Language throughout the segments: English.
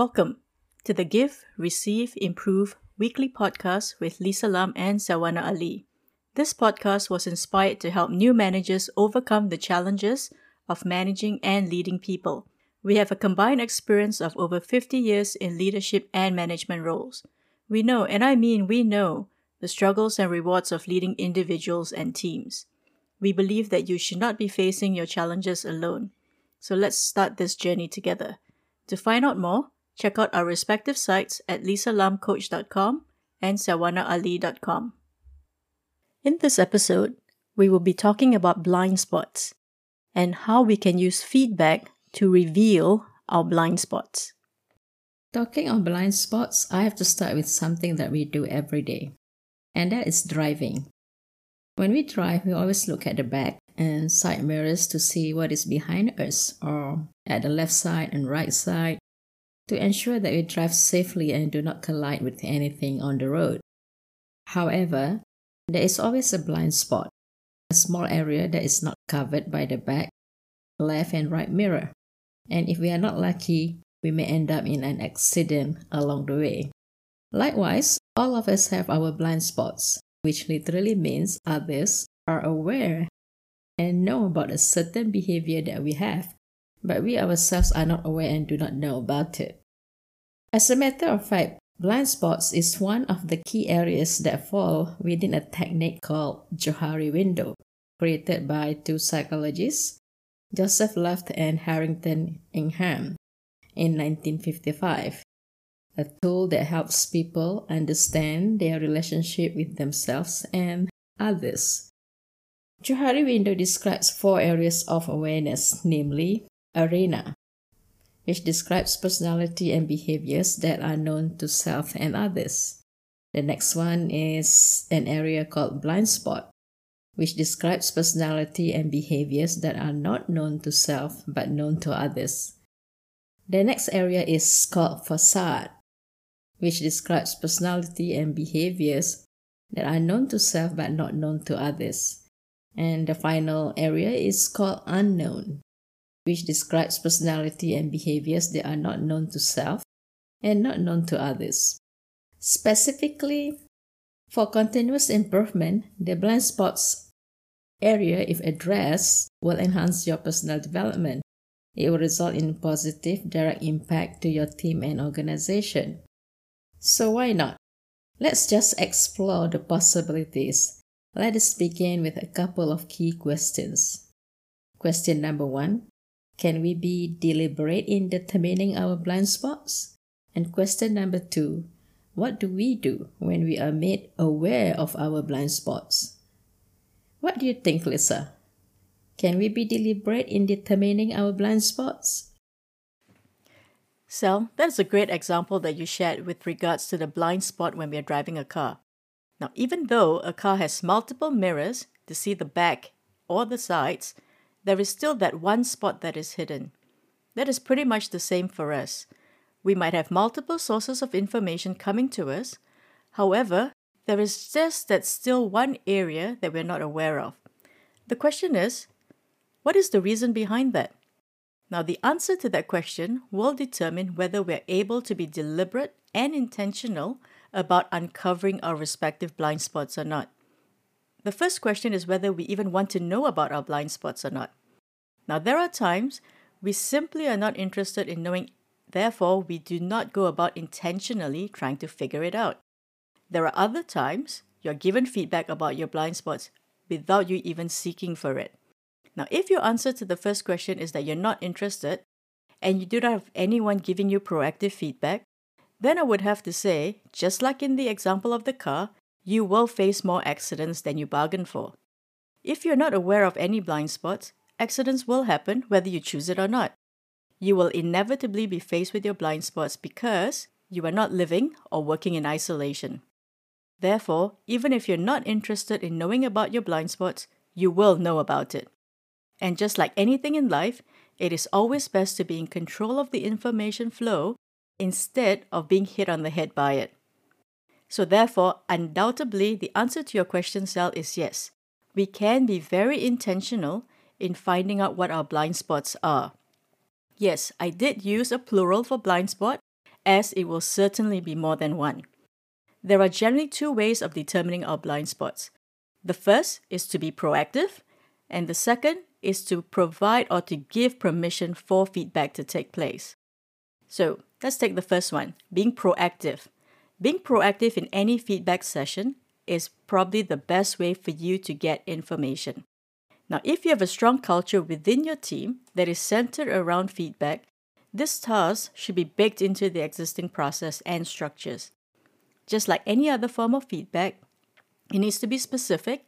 Welcome to the Give, Receive, Improve weekly podcast with Lisa Lam and Sawana Ali. This podcast was inspired to help new managers overcome the challenges of managing and leading people. We have a combined experience of over 50 years in leadership and management roles. We know, and I mean we know, the struggles and rewards of leading individuals and teams. We believe that you should not be facing your challenges alone. So let's start this journey together. To find out more, check out our respective sites at lisalamcoach.com and sawanaali.com. In this episode, we will be talking about blind spots and how we can use feedback to reveal our blind spots. Talking of blind spots, I have to start with something that we do every day, and that is driving. When we drive, we always look at the back and side mirrors to see what is behind us or at the left side and right side to ensure that we drive safely and do not collide with anything on the road. However, there is always a blind spot, a small area that is not covered by the back, left, and right mirror. And if we are not lucky, we may end up in an accident along the way. Likewise, all of us have our blind spots, which literally means others are aware and know about a certain behavior that we have, but we ourselves are not aware and do not know about it. As a matter of fact, blind spots is one of the key areas that fall within a technique called Johari window, created by two psychologists, Joseph Luft and Harrington Ingham, in 1955. A tool that helps people understand their relationship with themselves and others. Johari window describes four areas of awareness, namely arena, which describes personality and behaviors that are known to self and others. The next one is an area called blind spot, which describes personality and behaviors that are not known to self but known to others. The next area is called facade, which describes personality and behaviors that are known to self but not known to others. And the final area is called unknown, which describes personality and behaviors that are not known to self and not known to others. Specifically, for continuous improvement, the blind spots area, if addressed, will enhance your personal development. It will result in positive direct impact to your team and organization. So why not? Let's just explore the possibilities. Let us begin with a couple of key questions. Question number one can we be deliberate in determining our blind spots? And question number two What do we do when we are made aware of our blind spots? What do you think, Lisa? Can we be deliberate in determining our blind spots? Sal, that's a great example that you shared with regards to the blind spot when we are driving a car. Now, even though a car has multiple mirrors to see the back or the sides, there is still that one spot that is hidden. That is pretty much the same for us. We might have multiple sources of information coming to us. However, there is just that still one area that we're not aware of. The question is, what is the reason behind that? Now, the answer to that question will determine whether we're able to be deliberate and intentional about uncovering our respective blind spots or not. The first question is whether we even want to know about our blind spots or not. Now, there are times we simply are not interested in knowing, therefore, we do not go about intentionally trying to figure it out. There are other times you're given feedback about your blind spots without you even seeking for it. Now, if your answer to the first question is that you're not interested and you do not have anyone giving you proactive feedback, then I would have to say, just like in the example of the car, you will face more accidents than you bargained for. If you're not aware of any blind spots, accidents will happen whether you choose it or not. You will inevitably be faced with your blind spots because you are not living or working in isolation. Therefore, even if you're not interested in knowing about your blind spots, you will know about it. And just like anything in life, it is always best to be in control of the information flow instead of being hit on the head by it. So, therefore, undoubtedly, the answer to your question, Sal, is yes. We can be very intentional in finding out what our blind spots are. Yes, I did use a plural for blind spot, as it will certainly be more than one. There are generally two ways of determining our blind spots. The first is to be proactive, and the second is to provide or to give permission for feedback to take place. So let's take the first one being proactive. Being proactive in any feedback session is probably the best way for you to get information. Now, if you have a strong culture within your team that is centered around feedback, this task should be baked into the existing process and structures. Just like any other form of feedback, it needs to be specific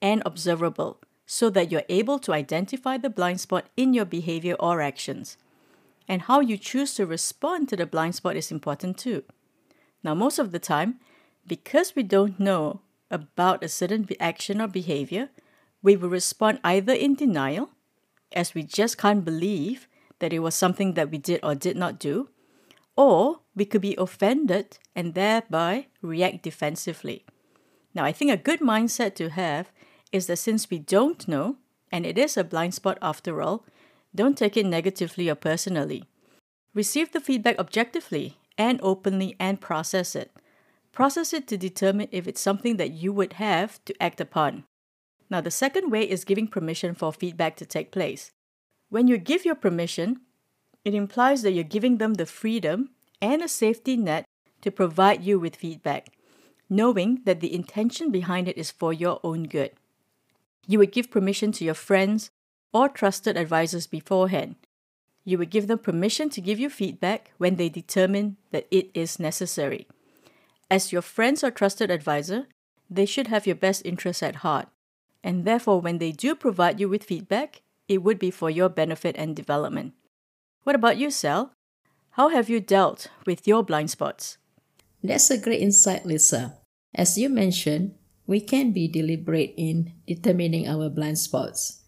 and observable so that you're able to identify the blind spot in your behavior or actions. And how you choose to respond to the blind spot is important too. Now, most of the time, because we don't know about a certain action or behavior, we will respond either in denial, as we just can't believe that it was something that we did or did not do, or we could be offended and thereby react defensively. Now, I think a good mindset to have is that since we don't know, and it is a blind spot after all, don't take it negatively or personally. Receive the feedback objectively and openly and process it. Process it to determine if it's something that you would have to act upon. Now, the second way is giving permission for feedback to take place. When you give your permission, it implies that you're giving them the freedom and a safety net to provide you with feedback, knowing that the intention behind it is for your own good. You would give permission to your friends or trusted advisors beforehand. You would give them permission to give you feedback when they determine that it is necessary. As your friends or trusted advisor, they should have your best interests at heart and therefore, when they do provide you with feedback, it would be for your benefit and development. What about you, Sal? How have you dealt with your blind spots? That's a great insight, Lisa. As you mentioned, we can be deliberate in determining our blind spots.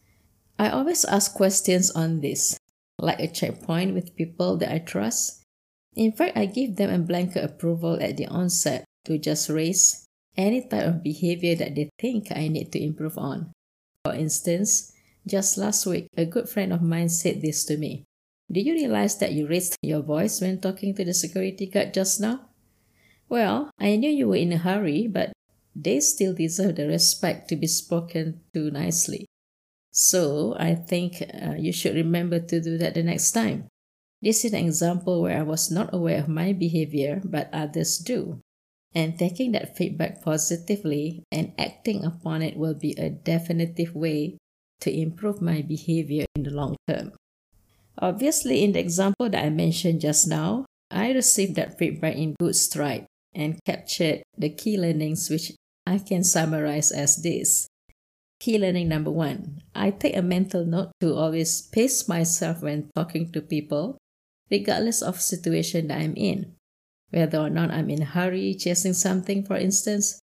I always ask questions on this, like a checkpoint with people that I trust. In fact, I give them a blanket approval at the onset to just raise any type of behavior that they think I need to improve on. For instance, just last week, a good friend of mine said this to me. Do you realize that you raised your voice when talking to the security guard just now? Well, I knew you were in a hurry, but they still deserve the respect to be spoken to nicely. So I think uh, you should remember to do that the next time. This is an example where I was not aware of my behavior, but others do. And taking that feedback positively and acting upon it will be a definitive way to improve my behavior in the long term. Obviously, in the example that I mentioned just now, I received that feedback in good stride and captured the key learnings which I can summarize as this. Key learning number one I take a mental note to always pace myself when talking to people, regardless of situation that I'm in whether or not I'm in a hurry chasing something, for instance,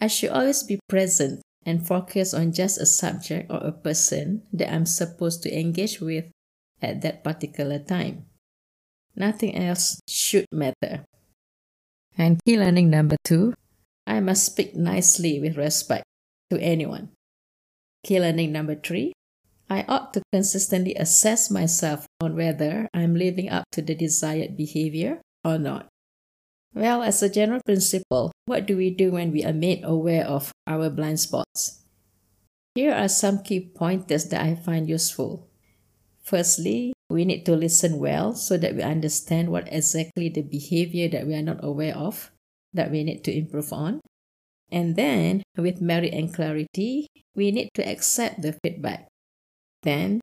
I should always be present and focus on just a subject or a person that I'm supposed to engage with at that particular time. Nothing else should matter. And key learning number two I must speak nicely with respect to anyone. Key learning number three I ought to consistently assess myself on whether I'm living up to the desired behavior or not. Well, as a general principle, what do we do when we are made aware of our blind spots? Here are some key pointers that I find useful. Firstly, we need to listen well so that we understand what exactly the behavior that we are not aware of that we need to improve on. And then, with merit and clarity, we need to accept the feedback. Then,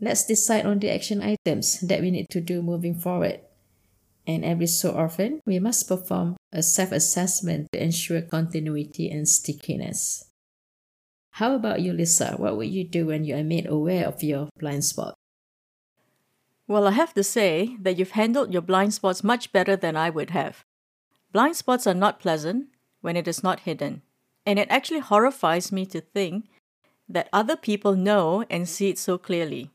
let's decide on the action items that we need to do moving forward and every so often we must perform a self assessment to ensure continuity and stickiness. How about you, Lisa? What would you do when you are made aware of your blind spot? Well, I have to say that you've handled your blind spots much better than I would have. Blind spots are not pleasant when it is not hidden, and it actually horrifies me to think that other people know and see it so clearly.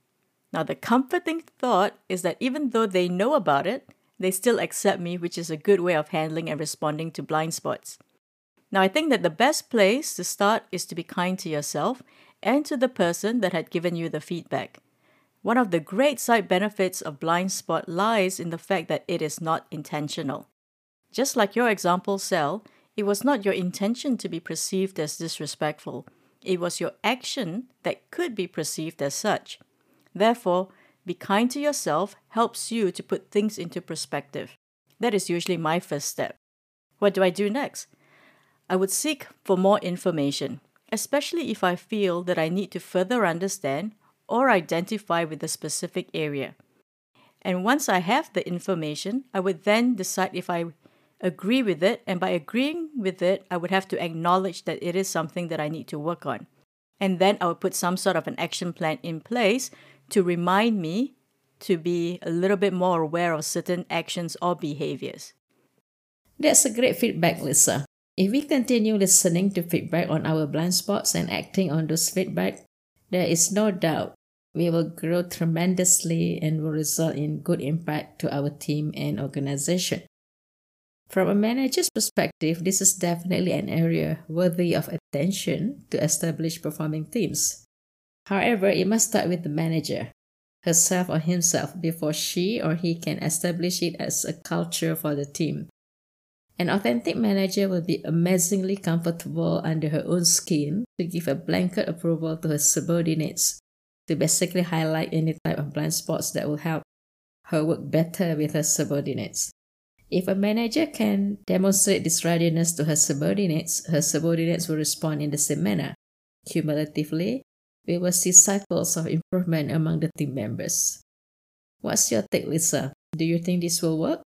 Now, the comforting thought is that even though they know about it, they still accept me, which is a good way of handling and responding to blind spots. Now, I think that the best place to start is to be kind to yourself and to the person that had given you the feedback. One of the great side benefits of blind spot lies in the fact that it is not intentional. Just like your example, Sel, it was not your intention to be perceived as disrespectful. It was your action that could be perceived as such. Therefore, be kind to yourself helps you to put things into perspective. That is usually my first step. What do I do next? I would seek for more information, especially if I feel that I need to further understand or identify with a specific area. And once I have the information, I would then decide if I agree with it. And by agreeing with it, I would have to acknowledge that it is something that I need to work on. And then I would put some sort of an action plan in place to remind me to be a little bit more aware of certain actions or behaviors. That's a great feedback, Lisa. If we continue listening to feedback on our blind spots and acting on those feedback, there is no doubt we will grow tremendously and will result in good impact to our team and organization. From a manager's perspective, this is definitely an area worthy of attention to establish performing teams. However, it must start with the manager, herself or himself, before she or he can establish it as a culture for the team. An authentic manager will be amazingly comfortable under her own skin to give a blanket approval to her subordinates to basically highlight any type of blind spots that will help her work better with her subordinates. If a manager can demonstrate this readiness to her subordinates, her subordinates will respond in the same manner. Cumulatively, we will see cycles of improvement among the team members. What's your take, Lisa? Do you think this will work?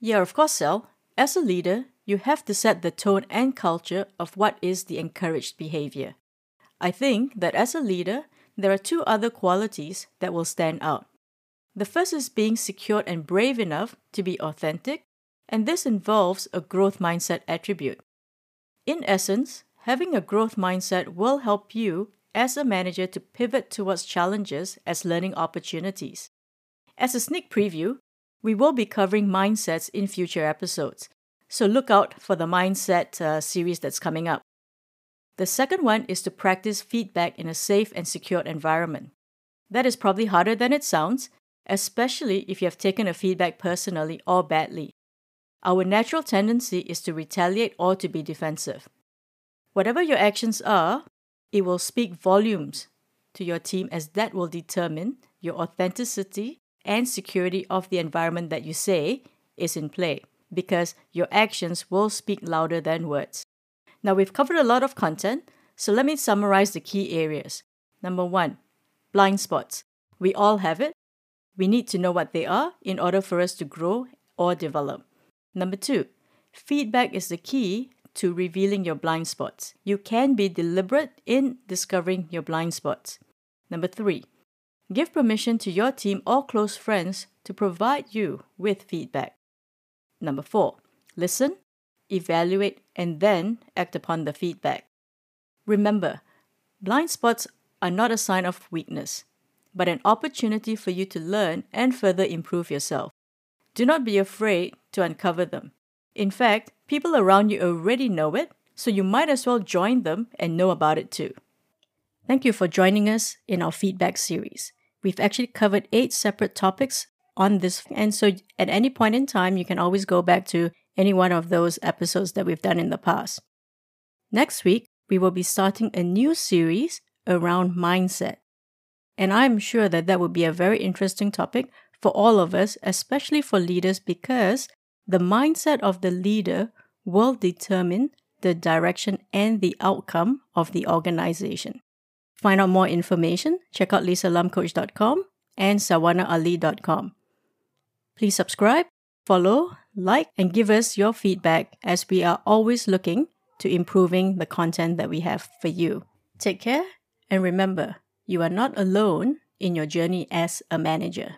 Yeah, of course, Sel. As a leader, you have to set the tone and culture of what is the encouraged behavior. I think that as a leader, there are two other qualities that will stand out. The first is being secure and brave enough to be authentic, and this involves a growth mindset attribute. In essence, having a growth mindset will help you as a manager to pivot towards challenges as learning opportunities. As a sneak preview, we will be covering mindsets in future episodes, so look out for the mindset uh, series that's coming up. The second one is to practice feedback in a safe and secure environment. That is probably harder than it sounds, especially if you have taken a feedback personally or badly. Our natural tendency is to retaliate or to be defensive. Whatever your actions are, it will speak volumes to your team as that will determine your authenticity and security of the environment that you say is in play because your actions will speak louder than words. Now, we've covered a lot of content, so let me summarize the key areas. Number one, blind spots. We all have it. We need to know what they are in order for us to grow or develop. Number two, feedback is the key to revealing your blind spots. You can be deliberate in discovering your blind spots. Number three, Give permission to your team or close friends to provide you with feedback. Number four, listen, evaluate, and then act upon the feedback. Remember, blind spots are not a sign of weakness, but an opportunity for you to learn and further improve yourself. Do not be afraid to uncover them. In fact, people around you already know it, so you might as well join them and know about it too. Thank you for joining us in our feedback series. We've actually covered eight separate topics on this. And so at any point in time, you can always go back to any one of those episodes that we've done in the past. Next week, we will be starting a new series around mindset. And I'm sure that that would be a very interesting topic for all of us, especially for leaders, because the mindset of the leader will determine the direction and the outcome of the organization. Find out more information, check out lisalamcoach.com and sawanaali.com. Please subscribe, follow, like, and give us your feedback as we are always looking to improving the content that we have for you. Take care and remember, you are not alone in your journey as a manager.